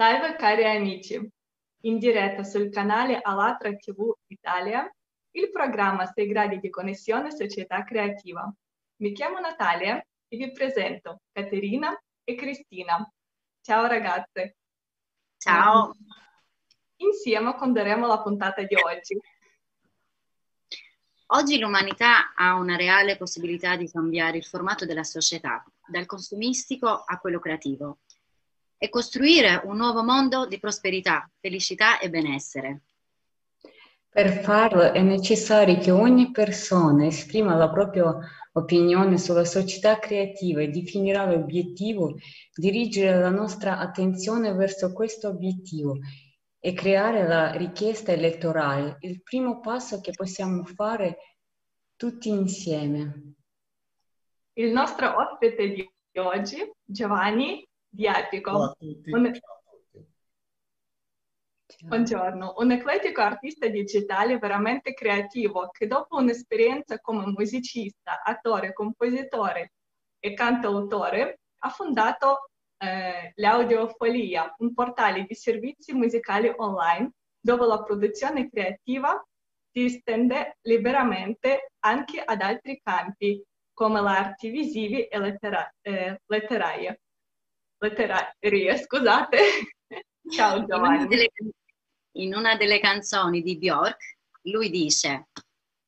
Salve cari amici, in diretta sul canale Alatra TV Italia, il programma 6 gradi di connessione società creativa. Mi chiamo Natalia e vi presento Caterina e Cristina. Ciao ragazze. Ciao. Insieme conderemo la puntata di oggi. Oggi l'umanità ha una reale possibilità di cambiare il formato della società, dal consumistico a quello creativo e costruire un nuovo mondo di prosperità, felicità e benessere. Per farlo è necessario che ogni persona esprima la propria opinione sulla società creativa e definirà l'obiettivo, dirigere la nostra attenzione verso questo obiettivo e creare la richiesta elettorale, il primo passo che possiamo fare tutti insieme. Il nostro ospite di oggi, Giovanni, di Epico. Ciao a tutti. Un... Ciao. Buongiorno, un eclettico artista digitale veramente creativo che dopo un'esperienza come musicista, attore, compositore e cantautore ha fondato eh, l'Audiofolia, un portale di servizi musicali online dove la produzione creativa si estende liberamente anche ad altri campi come le arti visive e lettera- eh, letterarie letteraria, scusate. Ciao Giovanni. In una, delle, in una delle canzoni di Bjork lui dice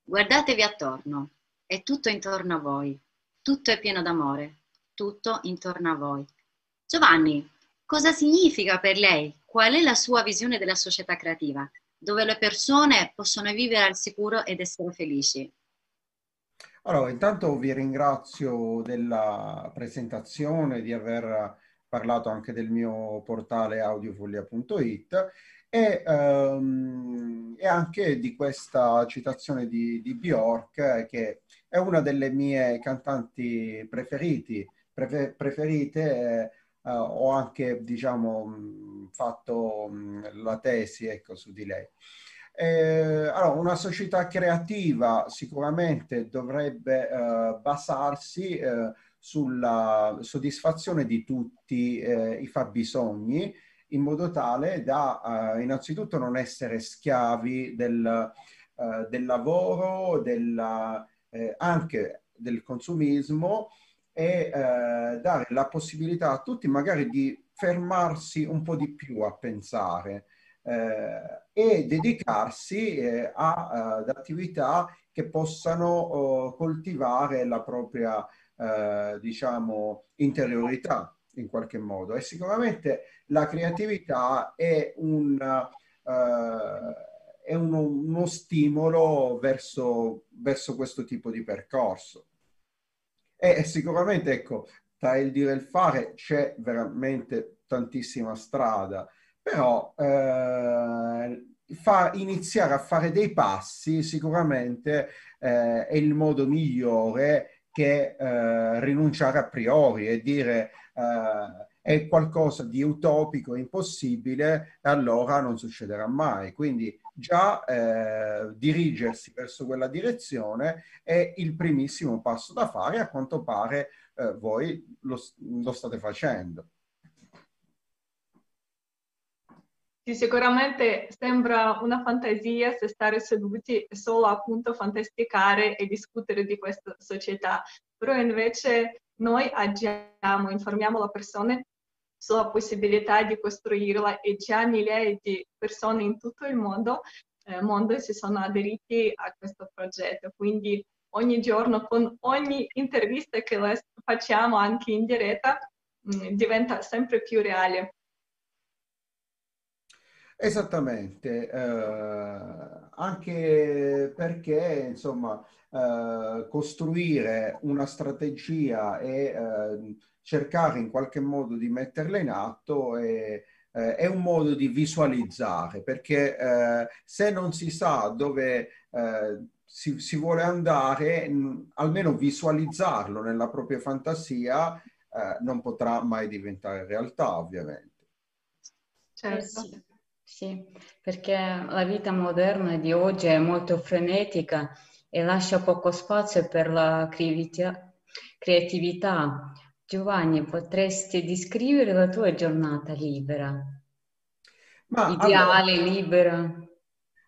guardatevi attorno, è tutto intorno a voi, tutto è pieno d'amore, tutto intorno a voi. Giovanni, cosa significa per lei? Qual è la sua visione della società creativa, dove le persone possono vivere al sicuro ed essere felici? Allora, intanto vi ringrazio della presentazione, di aver parlato anche del mio portale audiofolia.it e, um, e, anche di questa citazione di, di Bjork eh, che è una delle mie cantanti preferiti, prefer- preferite. Uh, ho anche, diciamo, fatto la tesi ecco, su di lei. Eh, allora, una società creativa sicuramente dovrebbe uh, basarsi uh, sulla soddisfazione di tutti eh, i fabbisogni in modo tale da eh, innanzitutto non essere schiavi del, eh, del lavoro, della, eh, anche del consumismo e eh, dare la possibilità a tutti magari di fermarsi un po' di più a pensare eh, e dedicarsi a, ad attività che possano oh, coltivare la propria eh, diciamo, interiorità in qualche modo. E sicuramente la creatività è, un, eh, è uno, uno, stimolo verso, verso questo tipo di percorso. E sicuramente, ecco, tra il dire e il fare c'è veramente tantissima strada, però eh, fa, iniziare a fare dei passi sicuramente eh, è il modo migliore che eh, rinunciare a priori e dire eh, è qualcosa di utopico, impossibile, e allora non succederà mai. Quindi già eh, dirigersi verso quella direzione è il primissimo passo da fare, a quanto pare eh, voi lo, lo state facendo. Sì, sicuramente sembra una fantasia se stare seduti e solo appunto fantasticare e discutere di questa società, però invece noi agiamo, informiamo le persone sulla possibilità di costruirla e già migliaia di persone in tutto il mondo, eh, mondo si sono aderiti a questo progetto. Quindi ogni giorno con ogni intervista che facciamo anche in diretta mh, mm, diventa sempre più reale. Esattamente, eh, anche perché insomma eh, costruire una strategia e eh, cercare in qualche modo di metterla in atto è, eh, è un modo di visualizzare, perché eh, se non si sa dove eh, si, si, vuole andare, almeno visualizzarlo nella propria fantasia non potrà mai diventare realtà, ovviamente. Certo. Sì, perché la vita moderna di oggi è molto frenetica e lascia poco spazio per la creatività. Giovanni, potresti descrivere la tua giornata libera? Ma ideale, allora, libera?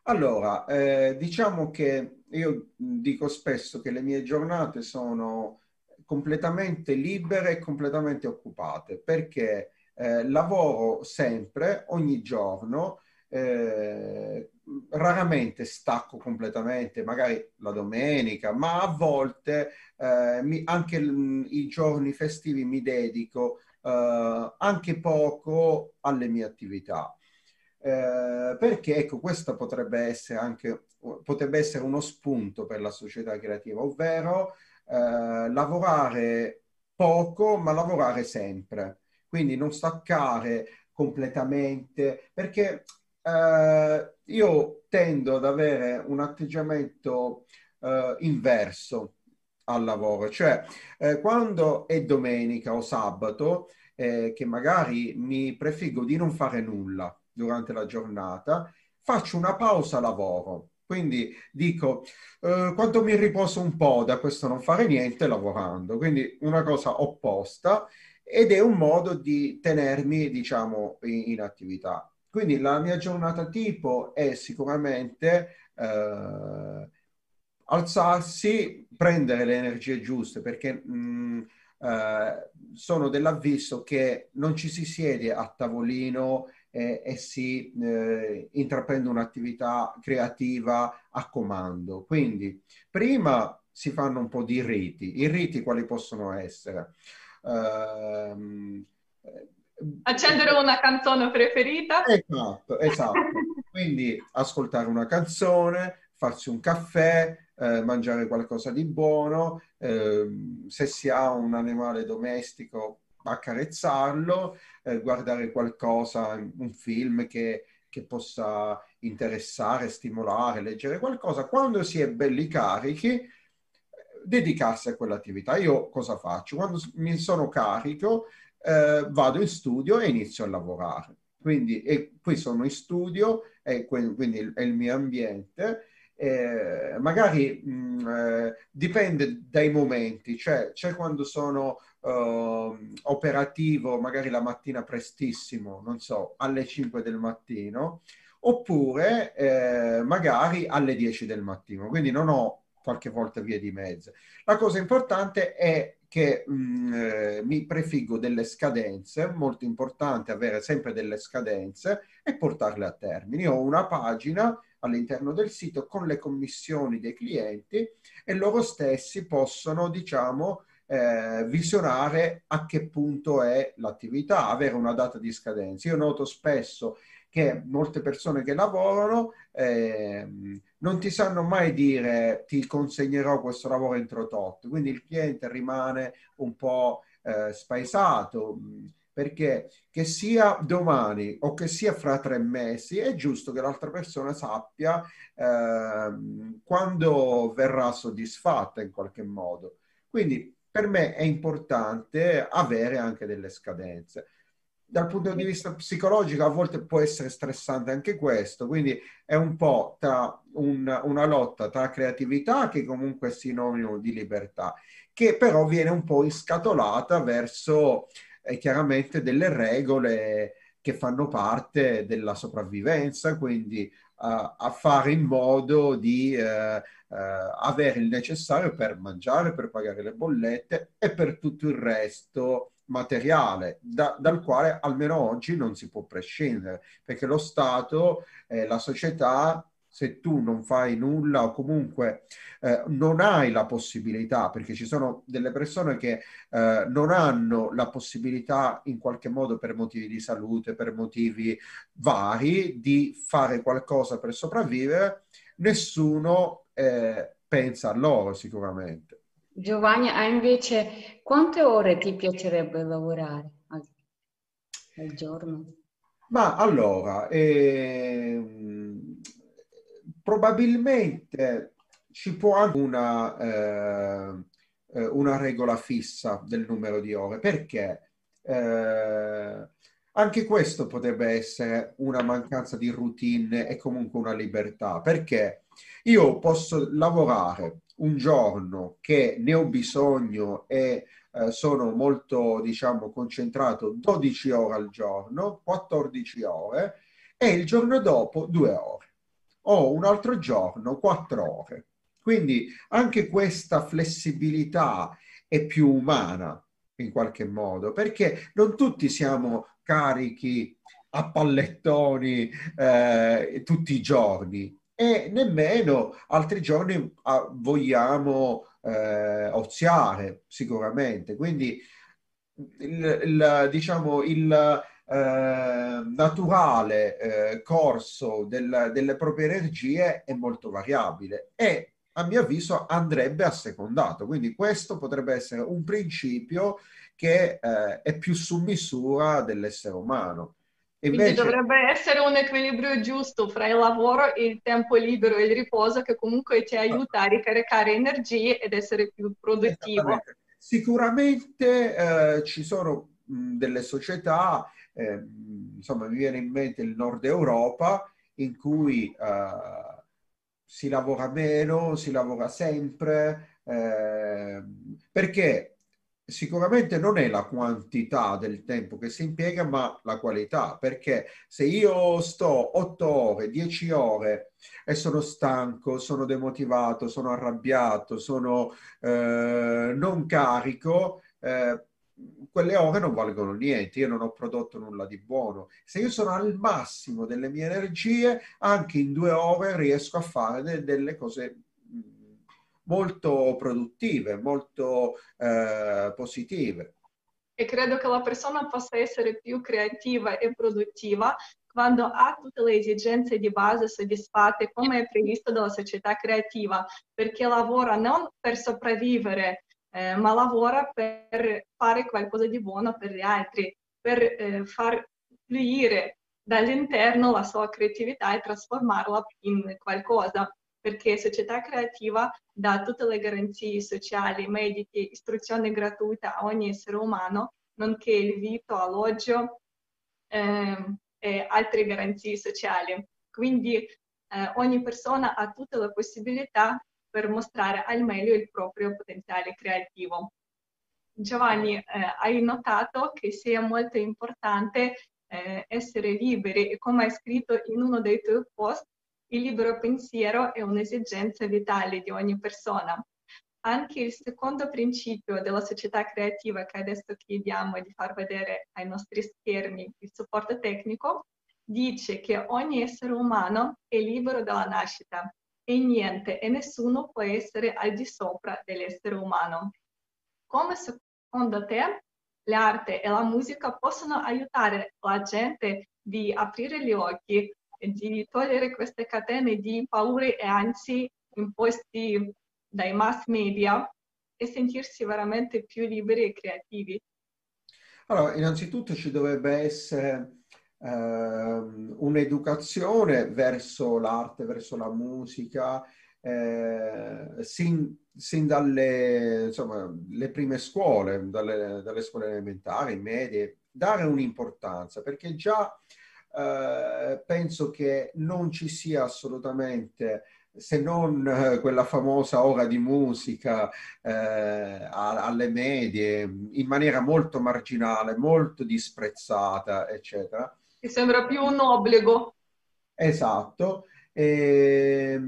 Allora, eh, diciamo che io dico spesso che le mie giornate sono completamente libere e completamente occupate perché eh, lavoro sempre, ogni giorno, eh, raramente stacco completamente, magari la domenica, ma a volte eh, mi, anche l- i giorni festivi mi dedico eh, anche poco alle mie attività. Eh, perché ecco, questo potrebbe essere anche potrebbe essere uno spunto per la società creativa, ovvero eh, lavorare poco ma lavorare sempre, quindi non staccare completamente, perché eh, io tendo ad avere un atteggiamento eh, inverso al lavoro, cioè eh, quando è domenica o sabato, eh, che magari mi prefiggo di non fare nulla durante la giornata, faccio una pausa lavoro. Quindi dico, eh, quanto mi riposo un po' da questo non fare niente lavorando. Quindi una cosa opposta ed è un modo di tenermi, diciamo, in, in attività. Quindi la mia giornata tipo è sicuramente eh, alzarsi, prendere le energie giuste, perché mh, eh, sono dell'avviso che non ci si siede a tavolino e, e si eh, intraprende un'attività creativa a comando. Quindi prima si fanno un po' di riti. I riti quali possono essere? Uh, Accendere una canzone preferita? Esatto, esatto. Quindi ascoltare una canzone, farsi un caffè, eh, mangiare qualcosa di buono, eh, se si ha un animale domestico accarezzarlo, eh, guardare qualcosa, un film che, che possa interessare, stimolare, leggere qualcosa. Quando si è belli carichi, dedicarsi a quell'attività. Io cosa faccio? Quando mi sono carico, eh, vado in studio e inizio a lavorare. Quindi e qui sono in studio, e quindi è il mio ambiente. Eh, magari mh, mm, eh, dipende dai momenti, cioè c'è quando sono uh, operativo, magari la mattina prestissimo, non so, alle 5 del mattino, oppure eh, magari alle 10 del mattino. Quindi non ho qualche volta via di mezzo. La cosa importante è che mh, mm, eh, mi prefiggo delle scadenze, molto importante avere sempre delle scadenze e portarle a termine. Ho una pagina all'interno del sito con le commissioni dei clienti e loro stessi possono, diciamo, eh, visionare a che punto è l'attività, avere una data di scadenza. Io noto spesso che molte persone che lavorano eh, non ti sanno mai dire ti consegnerò questo lavoro entro tot, quindi il cliente rimane un po' eh, spaesato perché che sia domani o che sia fra tre mesi è giusto che l'altra persona sappia eh, quando verrà soddisfatta in qualche modo. Quindi per me è importante avere anche delle scadenze dal punto di vista psicologico a volte può essere stressante anche questo, quindi è un po' tra un, una lotta tra creatività che comunque è sinonimo di libertà, che però viene un po' iscatolata verso eh, chiaramente delle regole che fanno parte della sopravvivenza, quindi uh, a fare in modo di uh, uh, avere il necessario per mangiare, per pagare le bollette e per tutto il resto materiale da, dal quale almeno oggi non si può prescindere, perché lo Stato, eh, la società, se tu non fai nulla o comunque eh, non hai la possibilità, perché ci sono delle persone che eh, non hanno la possibilità in qualche modo per motivi di salute, per motivi vari, di fare qualcosa per sopravvivere, nessuno eh, pensa a loro sicuramente. Giovanni, a invece quante ore ti piacerebbe lavorare al, al giorno? Ma allora, ehm, probabilmente ci può anche una, eh, eh, una regola fissa del numero di ore, perché eh, anche questo potrebbe essere una mancanza di routine e comunque una libertà, perché io posso lavorare un giorno che ne ho bisogno e eh, sono molto, diciamo, concentrato 12 ore al giorno, 14 ore, e il giorno dopo due ore, o un altro giorno quattro ore. Quindi anche questa flessibilità è più umana in qualche modo, perché non tutti siamo carichi a pallettoni eh, tutti i giorni e nemmeno altri giorni ah, vogliamo eh, oziare sicuramente. Quindi il, il diciamo il eh, naturale eh, corso del, delle proprie energie è molto variabile e a mio avviso andrebbe assecondato. Quindi questo potrebbe essere un principio che eh, è più su misura dell'essere umano. Invece... Quindi dovrebbe essere un equilibrio giusto fra il lavoro, il tempo libero e il riposo che comunque ti aiuta a ricaricare energie ed essere più produttivo. Sicuramente eh, ci sono mh, delle società, eh, insomma mi viene in mente il nord Europa, in cui eh, si lavora meno, si lavora sempre, eh, perché sicuramente non è la quantità del tempo che si impiega, ma la qualità, perché se io sto 8 ore, 10 ore e sono stanco, sono demotivato, sono arrabbiato, sono eh, non carico, eh, quelle ore non valgono niente, io non ho prodotto nulla di buono. Se io sono al massimo delle mie energie, anche in due ore riesco a fare de- delle cose molto produttive, molto eh, positive. E credo che la persona possa essere più creativa e produttiva quando ha tutte le esigenze di base soddisfatte come è previsto dalla società creativa, perché lavora non per sopravvivere, eh, ma lavora per fare qualcosa di buono per gli altri, per eh, far fluire dall'interno la sua creatività e trasformarla in qualcosa perché società creativa dà tutte le garanzie sociali, mediche, istruzione gratuita a ogni essere umano, nonché il vitto, alloggio eh, e altre garanzie sociali. Quindi eh, ogni persona ha tutte le possibilità per mostrare al meglio il proprio potenziale creativo. Giovanni, eh, hai notato che sia molto importante eh, essere liberi e come hai scritto in uno dei tuoi post, il libero pensiero è un'esigenza vitale di ogni persona. Anche il secondo principio della società creativa che adesso chiediamo di far vedere ai nostri schermi, il supporto tecnico, dice che ogni essere umano è libero dalla nascita e niente e nessuno può essere al di sopra dell'essere umano. Come secondo te l'arte e la musica possono aiutare la gente di aprire gli occhi di togliere queste catene di paure e anzi imposti dai mass media e sentirsi veramente più liberi e creativi. Allora, innanzitutto ci dovrebbe essere eh, un'educazione verso l'arte, verso la musica, eh, sin, sin, dalle insomma, prime scuole, dalle, dalle scuole elementari, medie, dare un'importanza, perché già eh, penso che non ci sia assolutamente se non eh, quella famosa ora di musica eh, alle medie, in maniera molto marginale, molto disprezzata, eccetera. Mi sembra più un obbligo. Esatto. E,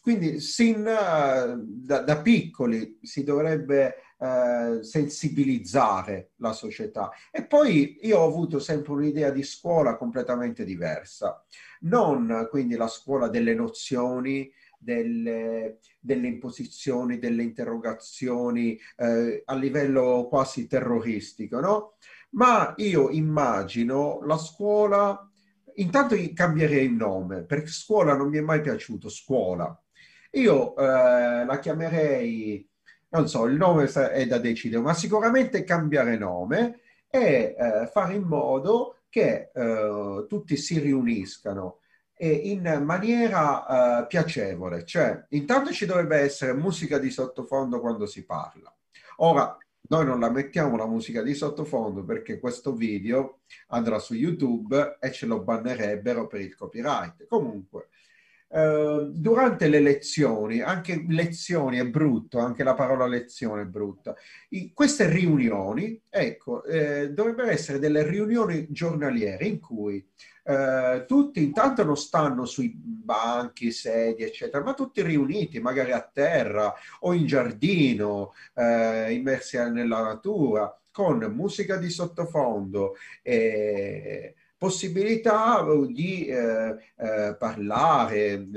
quindi sin da, da, piccoli si dovrebbe eh, sensibilizzare la società. E poi io ho avuto sempre un'idea di scuola completamente diversa, non quindi la scuola delle nozioni, delle, delle imposizioni, delle interrogazioni eh, a livello quasi terroristico, no? Ma io immagino la scuola, intanto cambierei il nome, perché scuola non mi è mai piaciuto, scuola. Io eh, la chiamerei non so, il nome è da decidere, ma sicuramente cambiare nome e eh, fare in modo che eh, tutti si riuniscano e in maniera eh, piacevole, cioè intanto ci dovrebbe essere musica di sottofondo quando si parla. Ora, noi non la mettiamo la musica di sottofondo perché questo video andrà su YouTube e ce lo bannerebbero per il copyright. Comunque, eh, durante le lezioni, anche lezioni è brutto, anche la parola lezione è brutta, I, queste riunioni, ecco, eh, dovrebbero essere delle riunioni giornaliere in cui eh, tutti intanto non stanno sui banchi, sedie, eccetera, ma tutti riuniti, magari a terra o in giardino, eh, immersi nella natura, con musica di sottofondo. Eh, possibilità di eh, eh, parlare,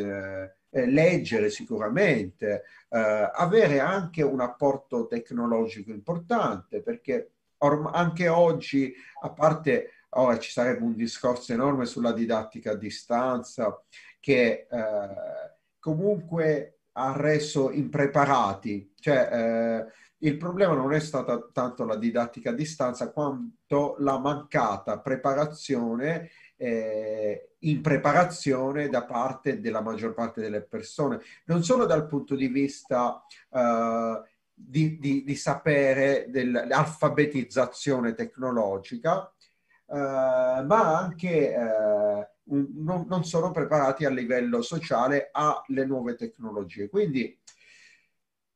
eh, leggere sicuramente, eh, avere anche un apporto tecnologico importante, perché anche oggi, a parte ora ci sarebbe un discorso enorme sulla didattica a distanza, che eh, comunque ha reso impreparati, cioè eh, il problema non è stata tanto la didattica a distanza quanto la mancata preparazione, eh, in preparazione da parte della maggior parte delle persone, non solo dal punto di vista eh, di, di, di, sapere dell'alfabetizzazione tecnologica, eh, ma anche eh, non, non sono preparati a livello sociale alle nuove tecnologie. Quindi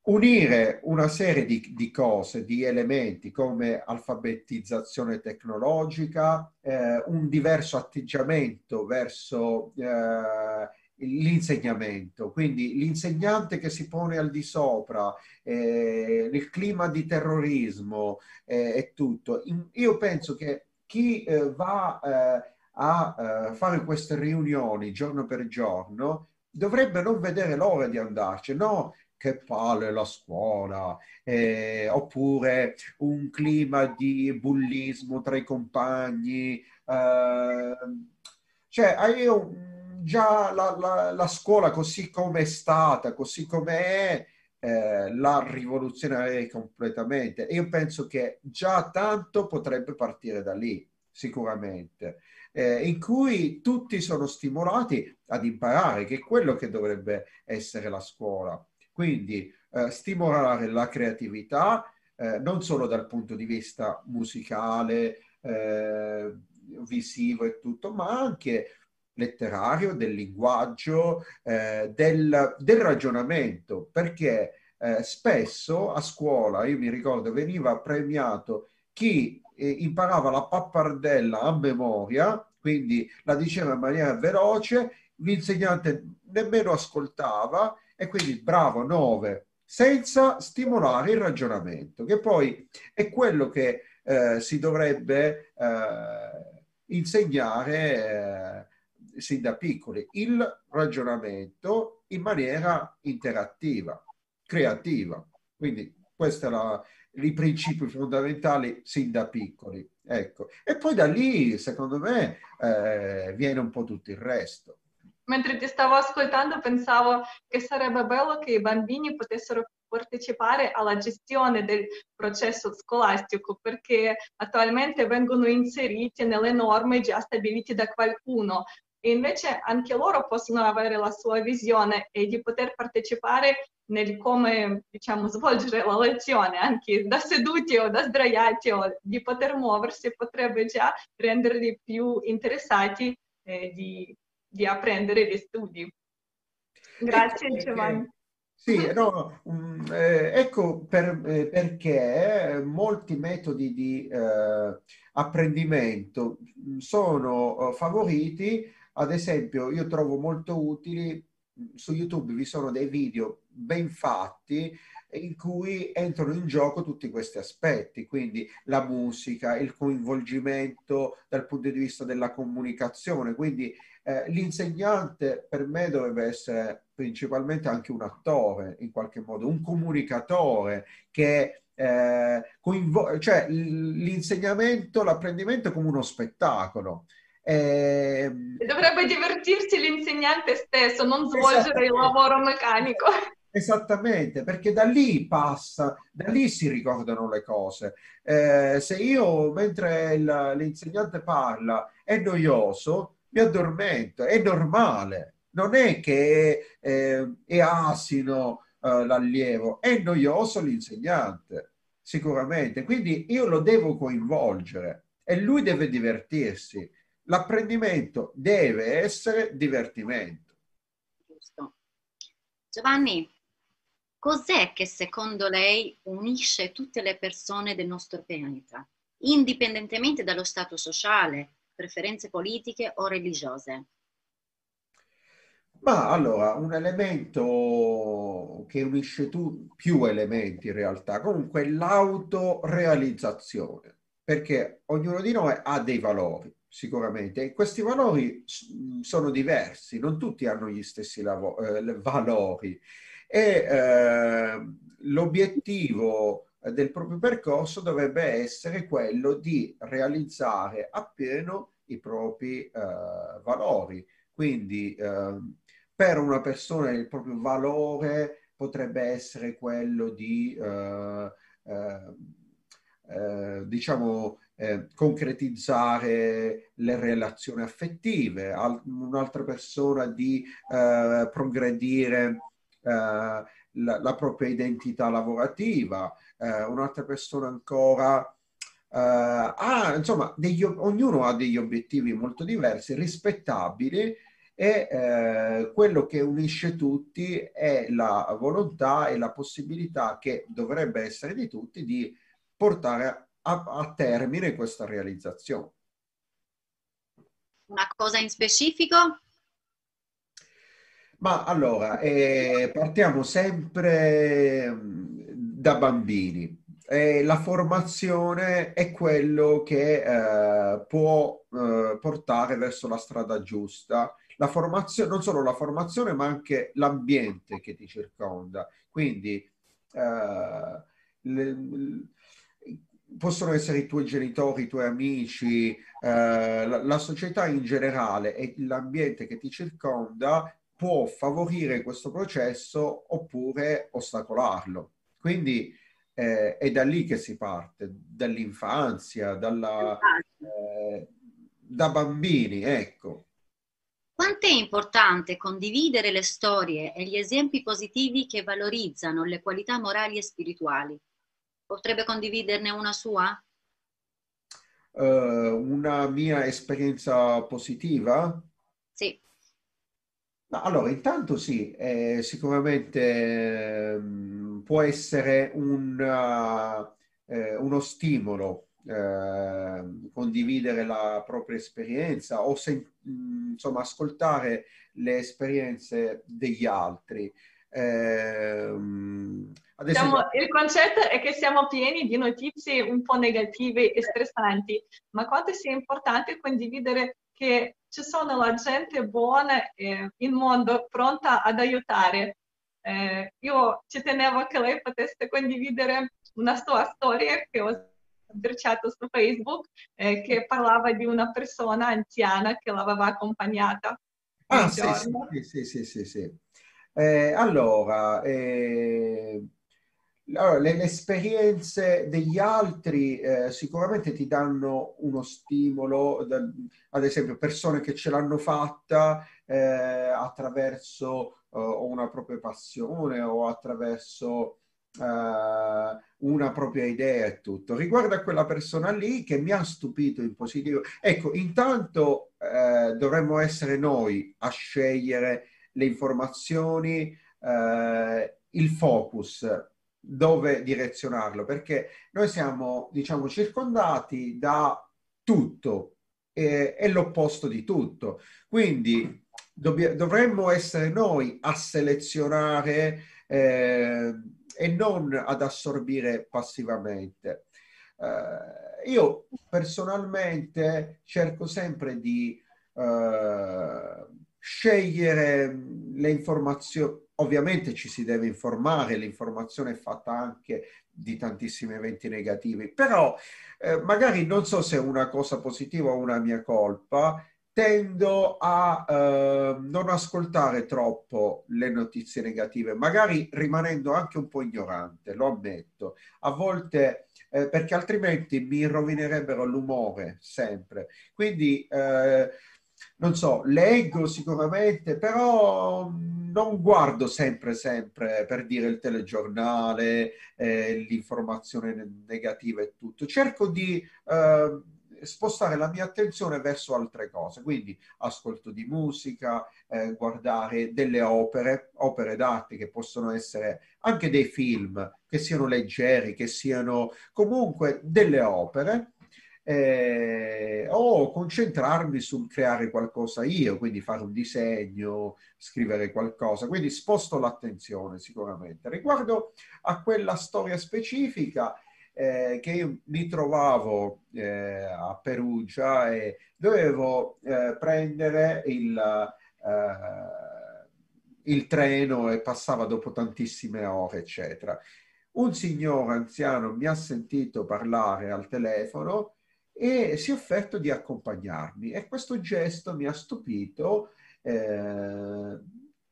unire una serie di, di, cose, di elementi come alfabetizzazione tecnologica, eh, un diverso atteggiamento verso eh, l'insegnamento, quindi l'insegnante che si pone al di sopra, eh, il clima di terrorismo eh, e tutto. Io penso che chi eh, va eh, a fare queste riunioni giorno per giorno dovrebbe non vedere l'ora di andarci, no? Che palle la scuola, eh, oppure un clima di bullismo tra i compagni. Eh, cioè, io già la, la, la, scuola così come è stata, così come è, eh, la rivoluzionerei completamente. Io penso che già tanto potrebbe partire da lì, sicuramente. Eh, in cui tutti sono stimolati ad imparare, che è quello che dovrebbe essere la scuola. Quindi eh, stimolare la creatività eh, non solo dal punto di vista musicale, eh, visivo e tutto, ma anche letterario, del linguaggio, eh, del, del, ragionamento, perché eh, spesso a scuola, io mi ricordo, veniva premiato chi eh, imparava la pappardella a memoria, quindi la diceva in maniera veloce, l'insegnante nemmeno ascoltava e quindi bravo 9 senza stimolare il ragionamento, che poi è quello che eh, si dovrebbe eh, insegnare eh, sin da piccoli, il ragionamento in maniera interattiva, creativa. Quindi questi sono i principi fondamentali sin da piccoli. Ecco. E poi da lì, secondo me, eh, viene un po' tutto il resto mentre ti stavo ascoltando pensavo che sarebbe bello che i bambini potessero partecipare alla gestione del processo scolastico perché attualmente vengono inseriti nelle norme già stabilite da qualcuno. E invece anche loro possono avere la sua visione e di poter partecipare nel come diciamo svolgere la lezione anche da seduti o da sdraiati o di poter muoversi potrebbe già renderli più interessati eh, di di apprendere gli studi. Grazie ecco Giovanni. Sì, no, um, eh, ecco per, eh, perché molti metodi di eh, apprendimento sono eh, favoriti, ad esempio io trovo molto utili, su YouTube vi sono dei video ben fatti in cui entrano in gioco tutti questi aspetti, quindi la musica, il coinvolgimento dal punto di vista della comunicazione, quindi eh, l'insegnante per me dovrebbe essere principalmente anche un attore, in qualche modo, un comunicatore che eh, coinvolge, cioè l'insegnamento, l'apprendimento come uno spettacolo. Eh, Dovrebbe divertirsi l'insegnante stesso, non svolgere il lavoro meccanico. Esattamente, perché da lì passa, da lì si ricordano le cose. Eh, se io, mentre il, l'insegnante parla, è noioso, mi addormento, è normale, non è che eh, è asino eh, l'allievo, è noioso l'insegnante, sicuramente. Quindi io lo devo coinvolgere e lui deve divertirsi. L'apprendimento deve essere divertimento. giusto. Giovanni, cos'è che secondo lei unisce tutte le persone del nostro pianeta, indipendentemente dallo stato sociale, preferenze politiche o religiose? Ma allora, un elemento che unisce tu, più elementi in realtà, comunque l'autorealizzazione, perché ognuno di noi ha dei valori, sicuramente, e questi valori sono diversi, non tutti hanno gli stessi lavo- eh, valori e eh, l'obiettivo del proprio percorso dovrebbe essere quello di realizzare appieno i propri eh, valori. Quindi eh, per una persona il proprio valore potrebbe essere quello di, eh, eh, eh diciamo, eh, concretizzare le relazioni affettive, Al- un'altra persona di progredire la, la, propria identità lavorativa, un'altra persona ancora... ha, insomma, degli, ognuno ha degli obiettivi molto diversi, rispettabili, e eh, quello che unisce tutti è la volontà e la possibilità che dovrebbe essere di tutti di portare a, a termine questa realizzazione. Una cosa in specifico? Ma allora, eh, partiamo sempre mm, da bambini. Eh, la formazione è quello che eh, può eh, portare verso la strada giusta la formazione, non solo la formazione, ma anche l'ambiente che ti circonda. Quindi eh, le, possono essere i tuoi genitori, i tuoi amici, eh, la, la, società in generale e l'ambiente che ti circonda può favorire questo processo oppure ostacolarlo. Quindi eh, è da lì che si parte, dall'infanzia, dalla, eh, da bambini, ecco. Quanto è importante condividere le storie e gli esempi positivi che valorizzano le qualità morali e spirituali? Potrebbe condividerne una sua? Uh, una mia esperienza positiva? Sì. Allora, intanto sì, eh, sicuramente eh, può essere un, uh, eh, uno stimolo eh, condividere la propria esperienza o se, insomma ascoltare le esperienze degli altri. Eh, Diciamo, il concetto è che siamo pieni di notizie un po' negative e stressanti, ma quanto sia importante condividere che ci sono la gente buona eh, in mondo pronta ad aiutare. Eh, io ci tenevo che lei potesse condividere una sua storia che ho sbirciato su Facebook eh, che parlava di una persona anziana che l'aveva accompagnata. Ah, sì, sì, sì, sì, sì, sì. Eh, allora, eh, allora le, esperienze degli altri eh, sicuramente ti danno uno stimolo, ad esempio persone che ce l'hanno fatta eh, attraverso uh, una propria passione o attraverso uh, una propria idea e tutto. Riguardo a quella persona lì che mi ha stupito in positivo, ecco, intanto uh, dovremmo essere noi a scegliere le informazioni, uh, il focus, dove direzionarlo, perché noi siamo, diciamo, circondati da tutto e, e l'opposto di tutto. Quindi dobb- dovremmo essere noi a selezionare eh, e non ad assorbire passivamente. Uh, io personalmente cerco sempre di uh, scegliere le informazioni. Ovviamente ci si deve informare, l'informazione è fatta anche di tantissimi eventi negativi, però eh, magari non so se è una cosa positiva o una mia colpa, tendo a eh, non ascoltare troppo le notizie negative, magari rimanendo anche un po' ignorante, lo ammetto. A volte, eh, perché altrimenti mi rovinerebbero l'umore sempre. Quindi, eh, non so, leggo sicuramente, però non guardo sempre, sempre per dire il telegiornale, eh, l'informazione negativa e tutto. Cerco di eh, spostare la mia attenzione verso altre cose, quindi ascolto di musica, eh, guardare delle opere, opere d'arte che possono essere anche dei film, che siano leggeri, che siano comunque delle opere, eh, o concentrarmi sul creare qualcosa io, quindi fare un disegno, scrivere qualcosa. Quindi sposto l'attenzione sicuramente. Riguardo a quella storia specifica, eh, che io mi trovavo eh, a Perugia e dovevo eh, prendere il, eh, il treno e passava dopo tantissime ore, eccetera. Un signore anziano mi ha sentito parlare al telefono e si è offerto di accompagnarmi e questo gesto mi ha stupito eh,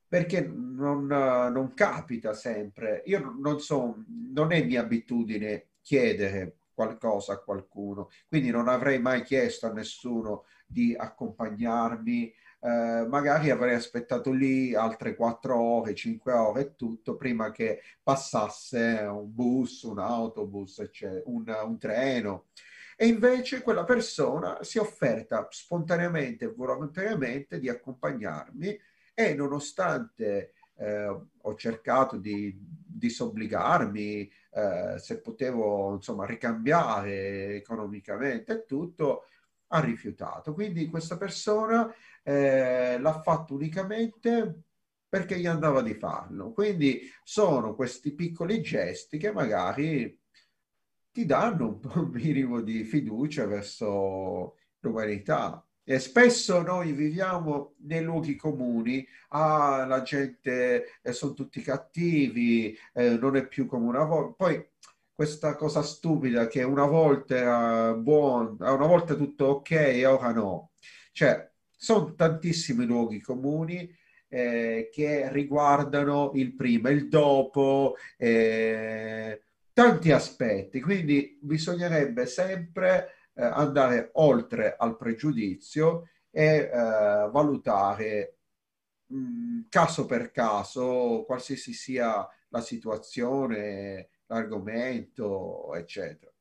perché non, non, capita sempre. Io non so, non è mia abitudine chiedere qualcosa a qualcuno, quindi non avrei mai chiesto a nessuno di accompagnarmi. Eh, magari avrei aspettato lì altre quattro ore, cinque ore e tutto prima che passasse un bus, un autobus, un, un treno. E invece quella persona si è offerta spontaneamente e volontariamente di accompagnarmi e nonostante eh, ho cercato di disobbligarmi, eh, se potevo insomma ricambiare economicamente e tutto, ha rifiutato. Quindi questa persona eh, l'ha fatto unicamente perché gli andava di farlo. Quindi sono questi piccoli gesti che magari ti danno un, minimo di fiducia verso l'umanità. E spesso noi viviamo nei luoghi comuni, ah, la gente eh, sono tutti cattivi, eh, non è più come una volta. Poi questa cosa stupida che una volta era buono, una volta tutto ok e ora no. Cioè, sono tantissimi luoghi comuni eh, che riguardano il prima, il dopo, eh, tanti aspetti, quindi bisognerebbe sempre eh, andare oltre al pregiudizio e eh, valutare mh, mm, caso per caso, qualsiasi sia la situazione, l'argomento, eccetera.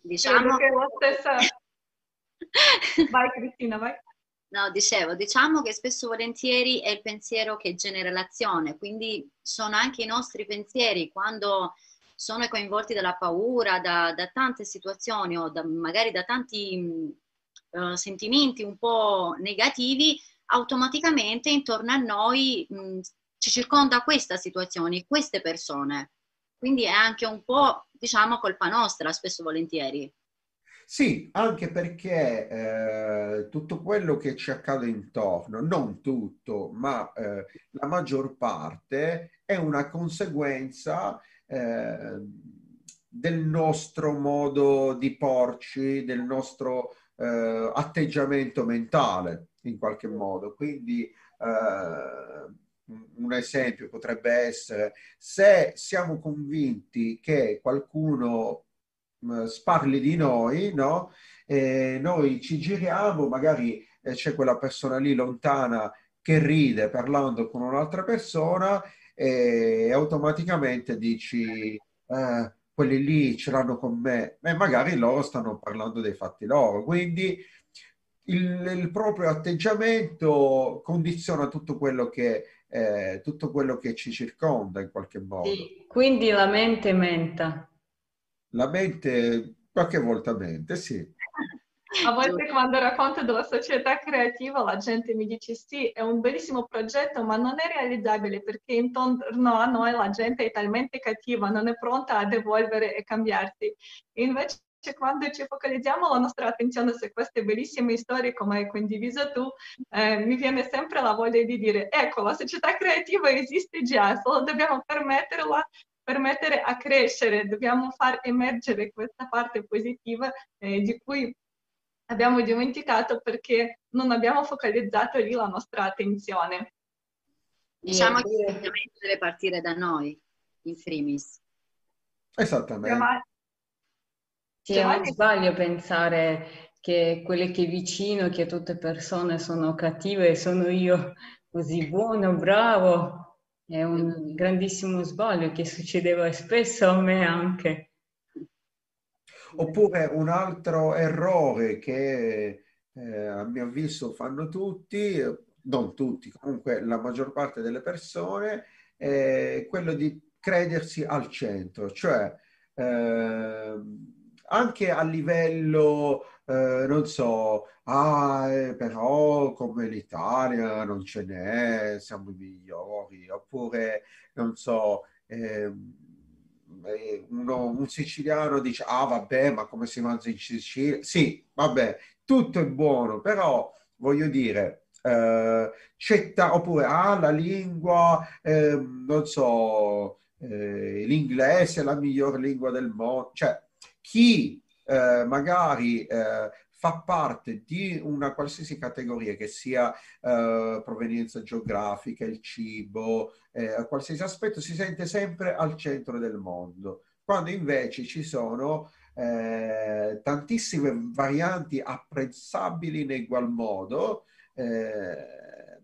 Diciamo che la stessa... vai Cristina, vai. No, dicevo, diciamo che spesso volentieri è il pensiero che genera l'azione, quindi sono anche i nostri pensieri quando sono coinvolti dalla paura, da, da tante situazioni o da, magari da tanti uh, sentimenti un po' negativi, automaticamente intorno a noi mh, ci circonda questa situazione, queste persone. Quindi è anche un po', diciamo, colpa nostra, spesso volentieri. Sì, anche perché eh, tutto quello che ci accade intorno, non tutto, ma eh, la maggior parte è una conseguenza eh, del nostro modo di porci, del nostro eh, atteggiamento mentale in qualche modo. Quindi eh, un esempio potrebbe essere se siamo convinti che qualcuno mm, sparli di noi, no? E noi ci giriamo, magari eh, c'è quella persona lì lontana che ride parlando con un'altra persona e automaticamente dici eh, quelli lì ce l'hanno con me e magari loro stanno parlando dei fatti loro. Quindi il, il proprio atteggiamento condiziona tutto quello che eh, tutto quello che ci circonda in qualche modo. Sì, quindi la mente menta. La mente qualche volta mente, sì. A volte quando racconto della società creativa la gente mi dice sì, è un bellissimo progetto, ma non è realizzabile perché intorno a noi la gente è talmente cattiva, non è pronta a devolvere e cambiarsi. E invece quando ci focalizziamo la nostra attenzione su queste bellissime storie come hai condiviso tu, eh, mi viene sempre la voglia di dire, ecco, la società creativa esiste già, solo dobbiamo permetterla permettere a crescere, dobbiamo far emergere questa parte positiva eh, di cui abbiamo dimenticato perché non abbiamo focalizzato lì la nostra attenzione. Diciamo che il deve partire da noi, in primis. Esattamente. Sì, è un sbaglio pensare che quelle che vicino, che tutte persone sono cattive e sono io così buono, bravo. È un grandissimo sbaglio che succedeva spesso a me anche. Oppure un altro errore che eh, a mio avviso fanno tutti, non tutti, comunque la maggior parte delle persone, è quello di credersi al centro, cioè eh, anche a livello, eh, non so, ah, eh, però come l'Italia non ce n'è, siamo i migliori, oppure, non so, eh, uno, un siciliano dice, ah vabbè, ma come si mangia in Sicilia? Sì, vabbè, tutto è buono, però voglio dire, eh, c'è ta- oppure ah, la lingua, eh, non so, eh, l'inglese è la miglior lingua del mondo, cioè chi eh, magari eh, fa parte di una qualsiasi categoria, che sia eh, provenienza geografica, il cibo, eh, qualsiasi aspetto, si sente sempre al centro del mondo, quando invece ci sono eh, tantissime varianti apprezzabili in egual modo eh,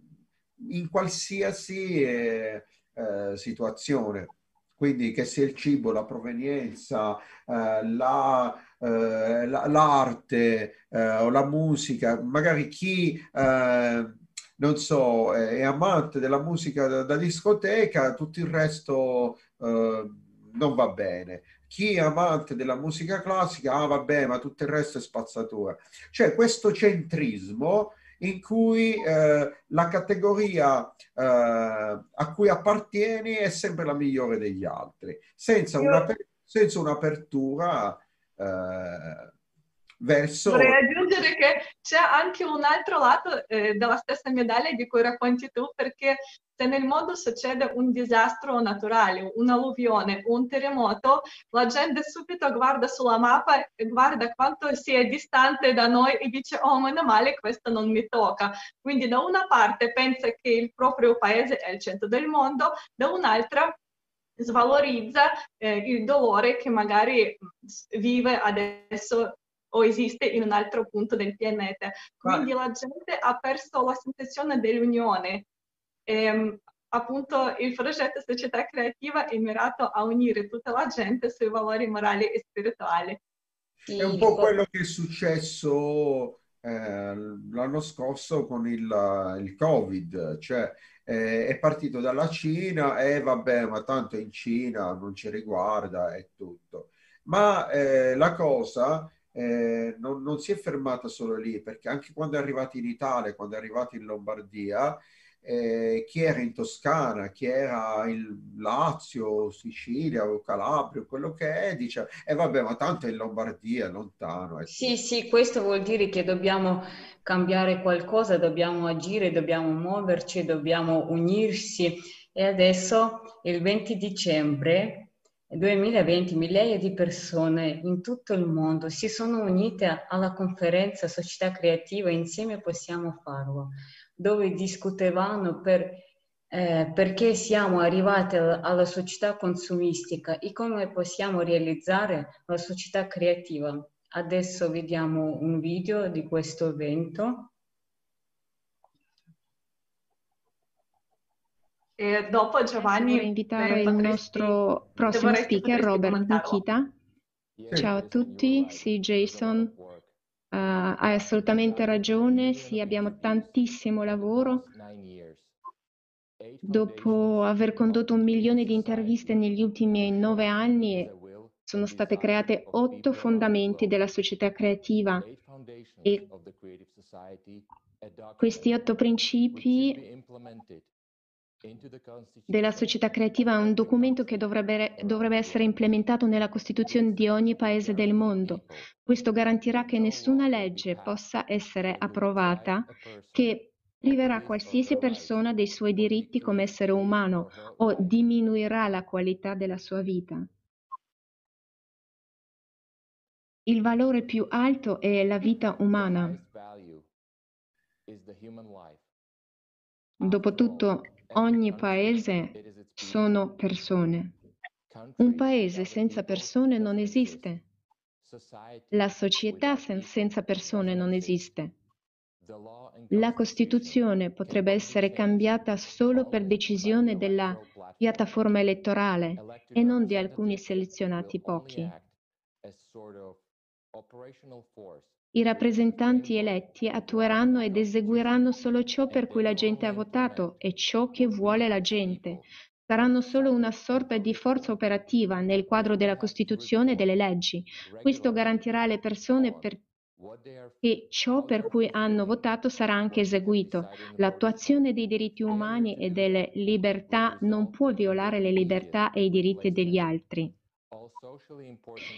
in qualsiasi eh, eh, situazione. Quindi che sia il cibo, la provenienza, eh, la, eh, l'arte eh, o la musica, magari chi eh, non so, è amante della musica da, da discoteca, tutto il resto eh, non va bene. Chi è amante della musica classica, ah vabbè, ma tutto il resto è spazzatura. Cioè questo centrismo in cui eh, la categoria eh, a cui appartieni è sempre la migliore degli altri, senza, una, senza un'apertura eh, verso... Vorrei aggiungere che c'è anche un altro lato eh, della stessa medaglia di cui racconti tu, perché se nel mondo succede un disastro naturale, un'alluvione, un terremoto, la gente subito guarda sulla mappa e guarda quanto si è distante da noi e dice oh meno male questo non mi tocca. Quindi da una parte pensa che il proprio paese è il centro del mondo, da un'altra svalorizza eh, il dolore che magari vive adesso o esiste in un altro punto del pianeta. Quindi la gente ha perso la sensazione dell'unione. E, ehm, appunto il progetto Società Creativa è mirato a unire tutta la gente sui valori morali e spirituali. È un po' quello che è successo eh, l'anno scorso con il, il Covid, cioè eh, è partito dalla Cina e vabbè, ma tanto in Cina non ci riguarda e tutto. Ma eh, la cosa eh, non, non, si è fermata solo lì, perché anche quando è arrivato in Italia, quando è arrivato in Lombardia, eh, chi era in Toscana, chi era in Lazio, Sicilia o Calabria, quello che è, dice, e eh vabbè, ma tanto è in Lombardia, lontano. Sì, sì, questo vuol dire che dobbiamo cambiare qualcosa, dobbiamo agire, dobbiamo muoverci, dobbiamo unirsi. E adesso, il 20 dicembre 2020, migliaia di persone in tutto il mondo si sono unite alla conferenza Società Creativa Insieme Possiamo Farlo dove discutevano per, eh, perché siamo arrivati alla società consumistica e come possiamo realizzare la società creativa. Adesso vediamo un video di questo evento. E dopo Giovanni... Vorrei invitare il nostro prossimo speaker, Robert Nikita. Ciao a tutti, sì Jason, Uh, hai assolutamente ragione, sì, abbiamo tantissimo lavoro. Dopo aver condotto un milione di interviste negli ultimi nove anni, sono state create otto fondamenti della società creativa e questi otto principi della società creativa è un documento che dovrebbe, dovrebbe, essere implementato nella Costituzione di ogni paese del mondo. Questo garantirà che nessuna legge possa essere approvata che priverà qualsiasi persona dei suoi diritti come essere umano o diminuirà la qualità della sua vita. Il valore più alto è la vita umana. Dopotutto, Ogni paese sono persone. Un paese senza persone non esiste. La società senza persone non esiste. La Costituzione potrebbe essere cambiata solo per decisione della piattaforma elettorale e non di alcuni selezionati pochi. I rappresentanti eletti attueranno ed eseguiranno solo ciò per cui la gente ha votato e ciò che vuole la gente. Saranno solo una sorta di forza operativa nel quadro della Costituzione e delle leggi. Questo garantirà alle persone per che ciò per cui hanno votato sarà anche eseguito. L'attuazione dei diritti umani e delle libertà non può violare le libertà e i diritti degli altri.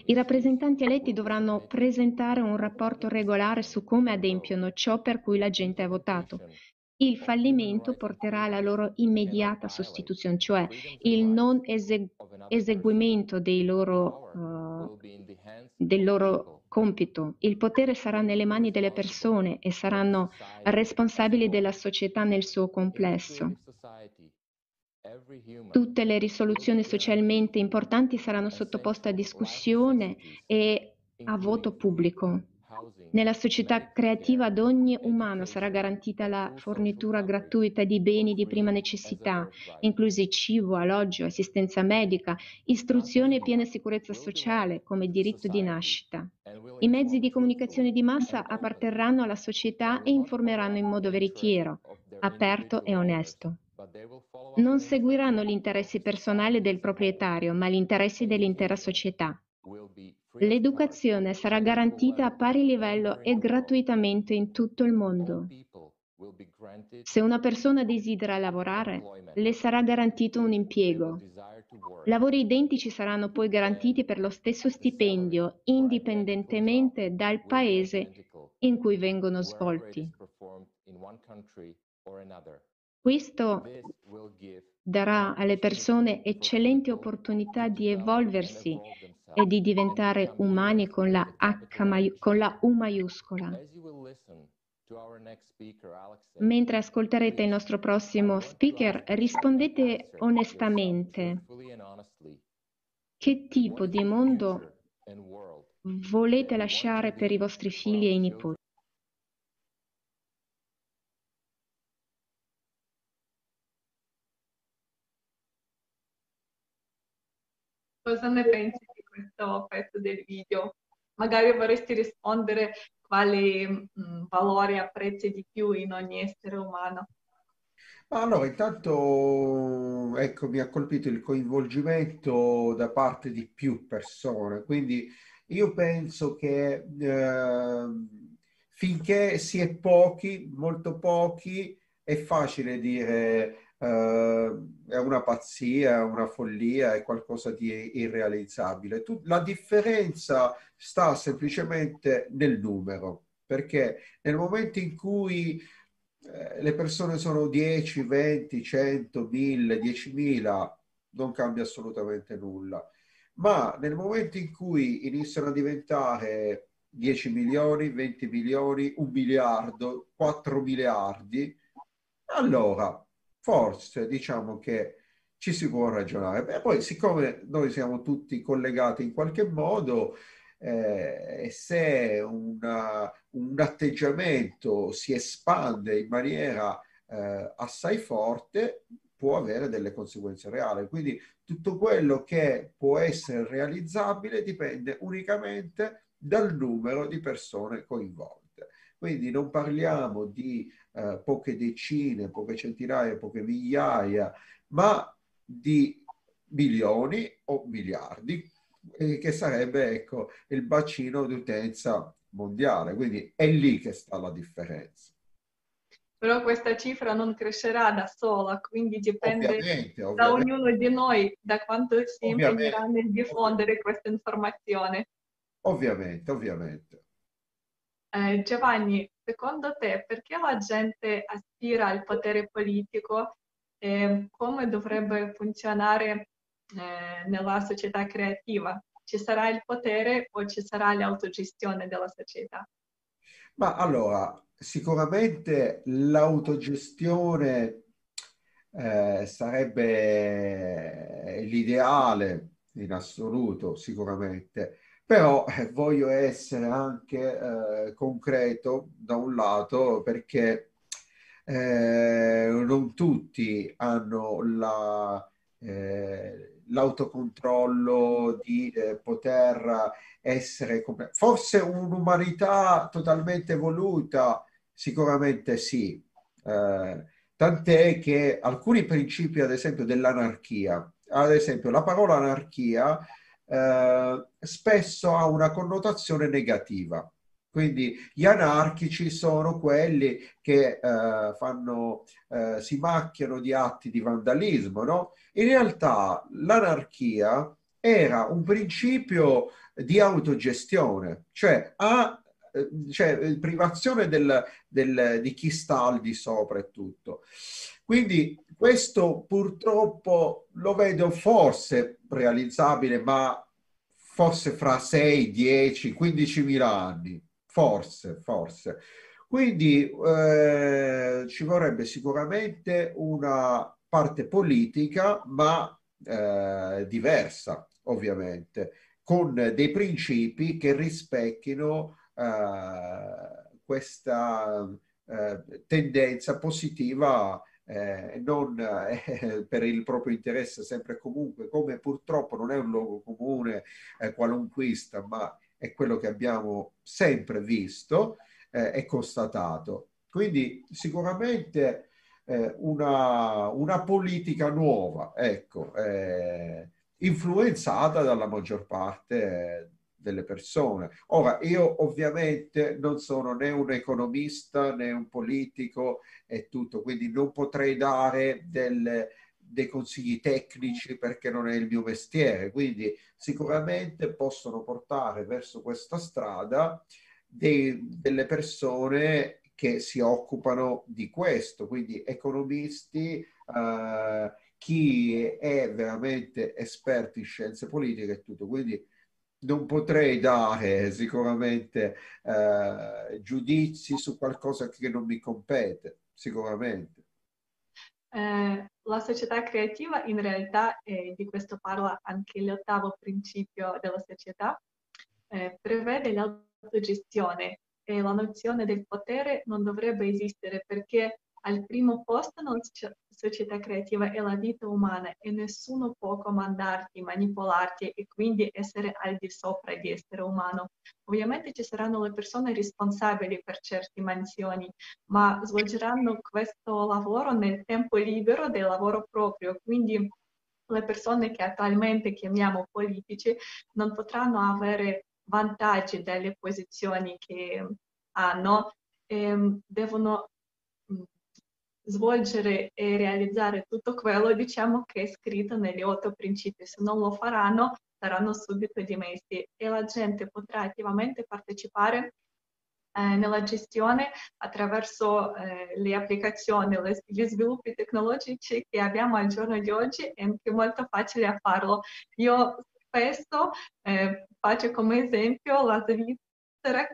I rappresentanti eletti dovranno presentare un rapporto regolare su come adempiono ciò per cui la gente ha votato. Il fallimento porterà alla loro immediata sostituzione, cioè il non esegu- eseguimento loro, uh, del loro compito. Il potere sarà nelle mani delle persone e saranno responsabili della società nel suo complesso. Tutte le risoluzioni socialmente importanti saranno sottoposte a discussione e a voto pubblico. Nella società creativa ad ogni umano sarà garantita la fornitura gratuita di beni di prima necessità, inclusi cibo, alloggio, assistenza medica, istruzione e piena sicurezza sociale come diritto di nascita. I mezzi di comunicazione di massa apparterranno alla società e informeranno in modo veritiero, aperto e onesto. Non seguiranno gli interessi personali del proprietario, ma gli interessi dell'intera società. L'educazione sarà garantita a pari livello e gratuitamente in tutto il mondo. Se una persona desidera lavorare, le sarà garantito un impiego. Lavori identici saranno poi garantiti per lo stesso stipendio, indipendentemente dal paese in cui vengono svolti. Questo darà alle persone eccellenti opportunità di evolversi e di diventare umani con la, H, con la U maiuscola. Mentre ascolterete il nostro prossimo speaker, rispondete onestamente. che tipo di mondo volete lasciare per i vostri figli e i nipoti. Cosa ne pensi di questo pezzo del video? Magari vorresti rispondere quali mh, mm, valori apprezzi di più in ogni essere umano. Allora, intanto ecco, mi ha colpito il coinvolgimento da parte di più persone, quindi io penso che eh, finché si è pochi, molto pochi, è facile dire Uh, è una pazzia, una follia, è qualcosa di irrealizzabile. Tu, la differenza sta semplicemente nel numero, perché nel momento in cui eh, le persone sono 10, 20, 100, 1000, 10.000, non cambia assolutamente nulla. Ma nel momento in cui iniziano a diventare 10 milioni, 20 milioni, un miliardo, 4 miliardi, allora forse diciamo che ci si può ragionare. E poi, siccome noi siamo tutti collegati in qualche modo, eh, se una, un atteggiamento si espande in maniera eh, assai forte, può avere delle conseguenze reali. Quindi tutto quello che può essere realizzabile dipende unicamente dal numero di persone coinvolte. Quindi non parliamo di eh, poche decine, poche centinaia, poche migliaia, ma di milioni o miliardi, eh, che sarebbe ecco, il bacino di utenza mondiale. Quindi è lì che sta la differenza. Però questa cifra non crescerà da sola, quindi dipende ovviamente, ovviamente. da ognuno di noi, da quanto si impegnerà nel diffondere questa informazione. Ovviamente, ovviamente. Eh, Giovanni, secondo te perché la gente aspira al potere politico e come dovrebbe funzionare eh, nella società creativa? Ci sarà il potere o ci sarà l'autogestione della società? Ma allora, sicuramente l'autogestione eh, sarebbe l'ideale in assoluto, sicuramente però eh, voglio essere anche eh, concreto da un lato perché eh, non tutti hanno la, eh, l'autocontrollo, di eh, poter essere forse un'umanità totalmente evoluta, sicuramente sì. Tant'è che alcuni principi, ad esempio, dell'anarchia, ad esempio la parola anarchia eh, spesso ha una connotazione negativa. Quindi gli anarchici sono quelli che eh, fanno, eh, si macchiano di atti di vandalismo, no? In realtà l'anarchia era un principio di autogestione, cioè a eh, cioè, privazione del, del, di chi sta al di sopra e tutto. Quindi questo purtroppo lo vedo forse realizzabile, ma forse fra 6, 10, 15 mila anni, forse, forse. Quindi eh, ci vorrebbe sicuramente una parte politica, ma eh, diversa, ovviamente, con dei principi che rispecchino eh, questa eh, tendenza positiva eh, non eh, per il proprio interesse sempre e comunque, come purtroppo non è un luogo comune eh, qualunquista, ma è quello che abbiamo sempre visto eh, e constatato. Quindi sicuramente eh, una, una, politica nuova, ecco, eh, influenzata dalla maggior parte delle persone. Ora, io ovviamente non sono né un economista né un politico e tutto, quindi non potrei dare delle, dei consigli tecnici perché non è il mio mestiere, quindi sicuramente possono portare verso questa strada dei, delle persone che si occupano di questo, quindi economisti, eh, chi è veramente esperto in scienze politiche e tutto. Quindi non potrei dare sicuramente eh, giudizi su qualcosa che non mi compete, sicuramente. Eh, la società creativa in realtà, eh, di questo parla anche l'ottavo principio della società, eh, prevede l'autogestione e la nozione del potere non dovrebbe esistere perché al primo posto nella società creativa è la vita umana e nessuno può comandarti, manipolarti e quindi essere al di sopra di essere umano. Ovviamente ci saranno le persone responsabili per certe mansioni, ma svolgeranno questo lavoro nel tempo libero del lavoro proprio, quindi le persone che attualmente chiamiamo politici non potranno avere vantaggi dalle posizioni che hanno, e devono svolgere e realizzare tutto quello, diciamo, che è scritto negli otto principi. Se non lo faranno, saranno subito dimessi e la gente potrà attivamente partecipare eh, nella gestione attraverso eh, le applicazioni, le, gli sviluppi tecnologici che abbiamo al giorno di oggi è anche molto facile a farlo. Io spesso eh, faccio come esempio la Svizzera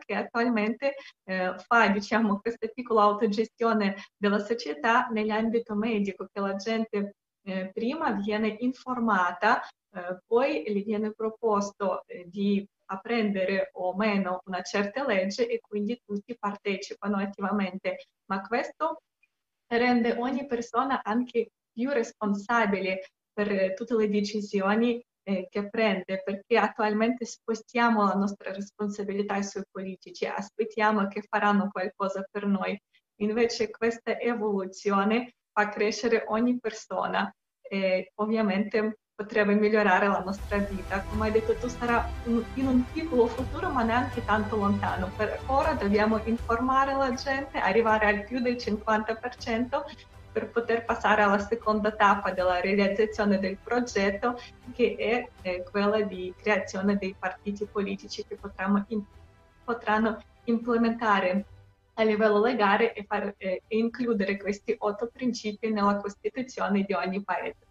che attualmente eh, fa diciamo, questa piccola autogestione della società nell'ambito medico, che la gente eh, prima viene informata, eh, poi gli viene proposto eh, di apprendere o meno una certa legge e quindi tutti partecipano attivamente, ma questo rende ogni persona anche più responsabile per tutte le decisioni eh, che prende, perché attualmente spostiamo la nostra responsabilità sui politici, aspettiamo che faranno qualcosa per noi. Invece questa evoluzione fa crescere ogni persona e ovviamente potrebbe migliorare la nostra vita. Come hai detto tu sarà in un piccolo futuro ma neanche tanto lontano. Per ora dobbiamo informare la gente, arrivare al più del 50% per poter passare alla seconda tappa della realizzazione del progetto, che è eh, quella di creazione dei partiti politici che in, potranno implementare a livello legale e, far, eh, e includere questi otto principi nella Costituzione di ogni paese.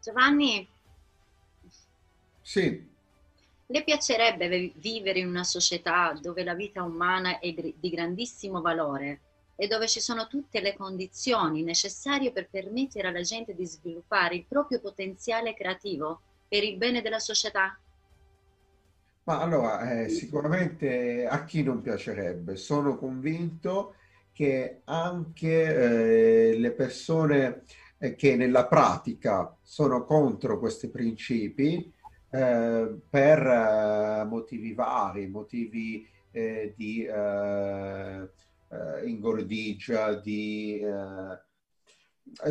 Giovanni? Sì. Le piacerebbe vivere in una società dove la vita umana è di grandissimo valore e dove ci sono tutte le condizioni necessarie per permettere alla gente di sviluppare il proprio potenziale creativo per il bene della società? Ma allora, eh, sicuramente a chi non piacerebbe? Sono convinto che anche eh, le persone eh, che nella pratica sono contro questi principi eh, per eh, motivi vari, motivi eh, di eh, ingordigia, di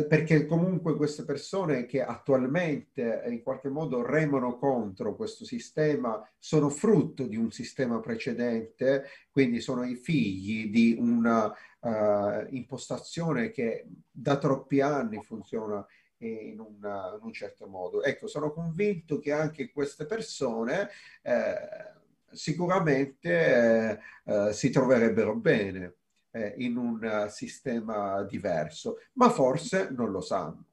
perché comunque queste persone che attualmente in qualche modo remono contro questo sistema sono frutto di un sistema precedente, quindi sono i figli di una uh, impostazione che da troppi anni funziona in, una, in, un certo modo. Ecco, sono convinto che anche queste persone eh, sicuramente eh, eh, si troverebbero bene eh, in un sistema diverso, ma forse non lo sanno.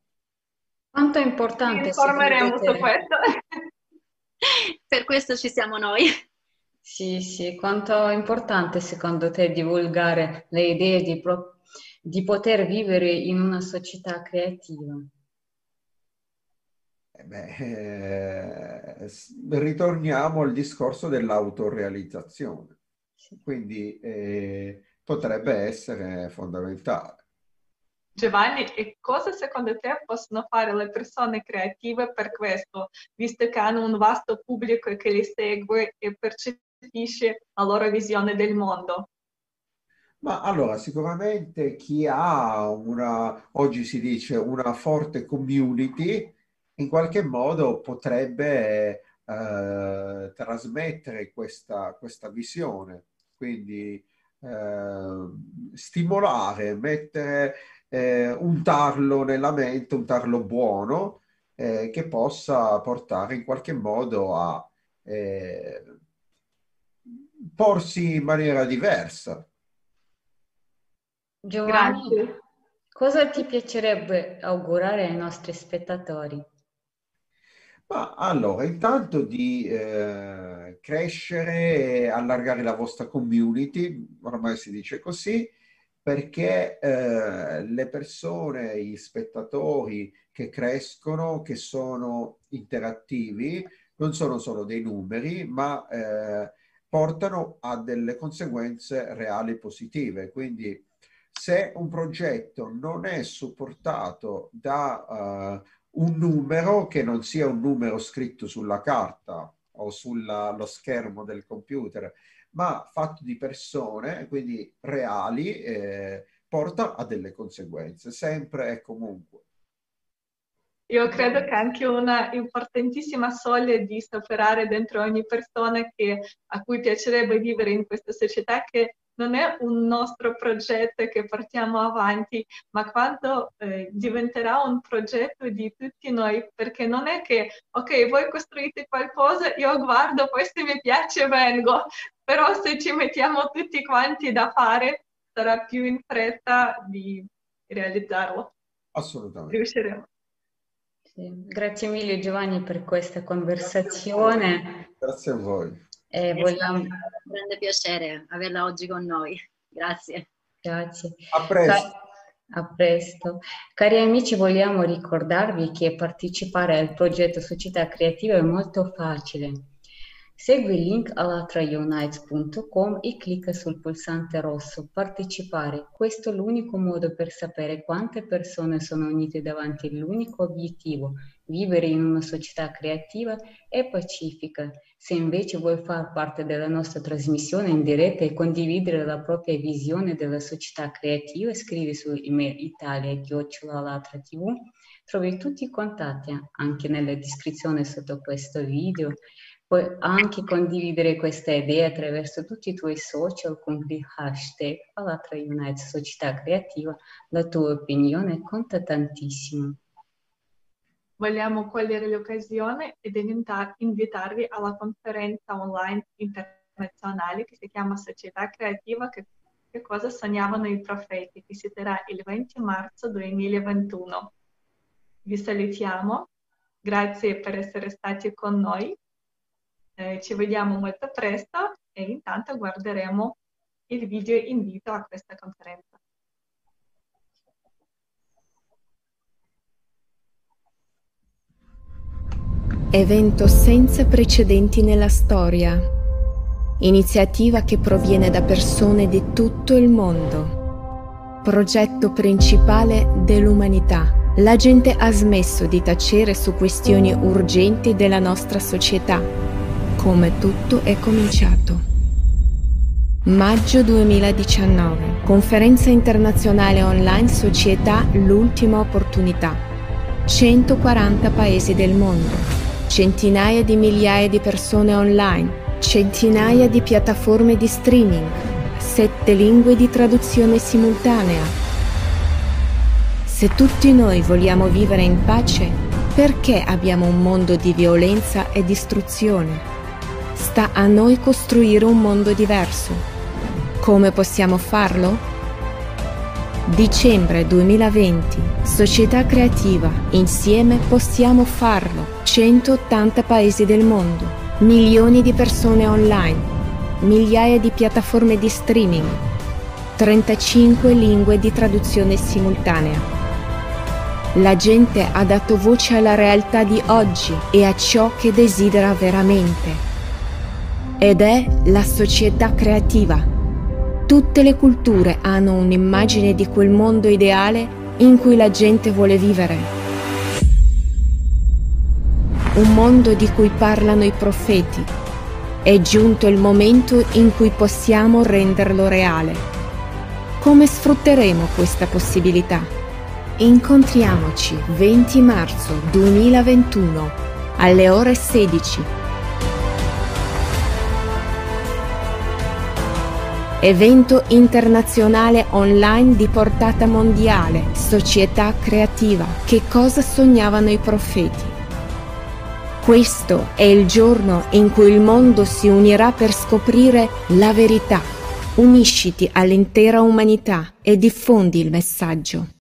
Quanto è importante? Informeremo su questo. per questo ci siamo noi. Sì, sì, quanto è importante secondo te divulgare le idee di, pro- di poter vivere in una società creativa? Eh beh, eh, ritorniamo al discorso dell'autorealizzazione. Quindi eh, potrebbe essere fondamentale. Giovanni, e cosa secondo te possono fare le persone creative per questo, visto che hanno un vasto pubblico che li segue e percepisce la loro visione del mondo? Ma allora, sicuramente chi ha una, oggi si dice, una forte community, in qualche modo potrebbe eh, trasmettere questa, questa visione. Quindi stimolare, mettere, eh, untarlo nella mente, un tarlo buono eh, che possa portare in qualche modo a eh, porsi in maniera diversa. Giovanni, Grazie. cosa ti piacerebbe augurare ai nostri spettatori? Allora, intanto di eh, crescere e allargare la vostra community, ormai si dice così, perché eh, le persone, gli spettatori che crescono, che sono interattivi, non sono solo dei numeri, ma eh, portano a delle conseguenze reali positive. Quindi se un progetto non è supportato da uh, un numero che non sia un numero scritto sulla carta o sullo schermo del computer, ma fatto di persone, quindi reali, eh, porta a delle conseguenze, sempre e comunque. Io credo che anche una importantissima soglia di superare dentro ogni persona che, a cui piacerebbe vivere in questa società che non è un nostro progetto che portiamo avanti, ma quando eh, diventerà un progetto di tutti noi, perché non è che, ok, voi costruite qualcosa, io guardo, poi se mi piace vengo, però se ci mettiamo tutti quanti da fare, sarà più in fretta di realizzarlo. Assolutamente. Riusciremo. Sì. Grazie mille Giovanni per questa conversazione. Grazie a voi. Eh, vogliamo... un grande piacere averla oggi con noi. Grazie. Grazie. A presto. A presto. Cari amici, vogliamo ricordarvi che partecipare al progetto Società Creativa è molto facile. Segui il link alatraunites.com e clicca sul pulsante rosso Partecipare. Questo è l'unico modo per sapere quante persone sono unite davanti all'unico obiettivo, vivere in una società creativa e pacifica. Se invece vuoi far parte della nostra trasmissione in diretta e condividere la propria visione della società creativa, scrivi su email italia-alatra.tv. Trovi tutti i contatti anche nella descrizione sotto questo video. Puoi anche condividere questa idea attraverso tutti i tuoi social con il hashtag Alatra United Società Creativa. La tua opinione conta tantissimo. Vogliamo cogliere l'occasione ed invitarvi alla conferenza online internazionale che si chiama Società Creativa che, che cosa sognavano i profeti, che si terrà il 20 marzo 2021. Vi salutiamo, grazie per essere stati con noi eh, ci vediamo molto presto e intanto guarderemo il video invito a questa conferenza. Evento senza precedenti nella storia. Iniziativa che proviene da persone di tutto il mondo. Progetto principale dell'umanità La gente ha smesso di tacere su questioni urgenti della nostra società, come tutto è cominciato. Maggio 2019, conferenza internazionale online Società L'ultima opportunità. 140 paesi del mondo, centinaia di migliaia di persone online, centinaia di piattaforme di streaming, sette lingue di traduzione simultanea, se tutti noi vogliamo vivere in pace, perché abbiamo un mondo di violenza e distruzione? Sta a noi costruire un mondo diverso. Come possiamo farlo? Dicembre 2020, Società Creativa, insieme possiamo farlo. 180 paesi del mondo, milioni di persone online, migliaia di piattaforme di streaming, 35 lingue di traduzione simultanea. La gente ha dato voce alla realtà di oggi e a ciò che desidera veramente. Ed è la società creativa. Tutte le culture hanno un'immagine di quel mondo ideale in cui la gente vuole vivere. Un mondo di cui parlano i profeti. È giunto il momento in cui possiamo renderlo reale. Come sfrutteremo questa possibilità? Incontriamoci 20 marzo 2021 alle ore 16. Evento internazionale online di portata mondiale, società creativa. Che cosa sognavano i profeti? Questo è il giorno in cui il mondo si unirà per scoprire la verità. Unisciti all'intera umanità e diffondi il messaggio.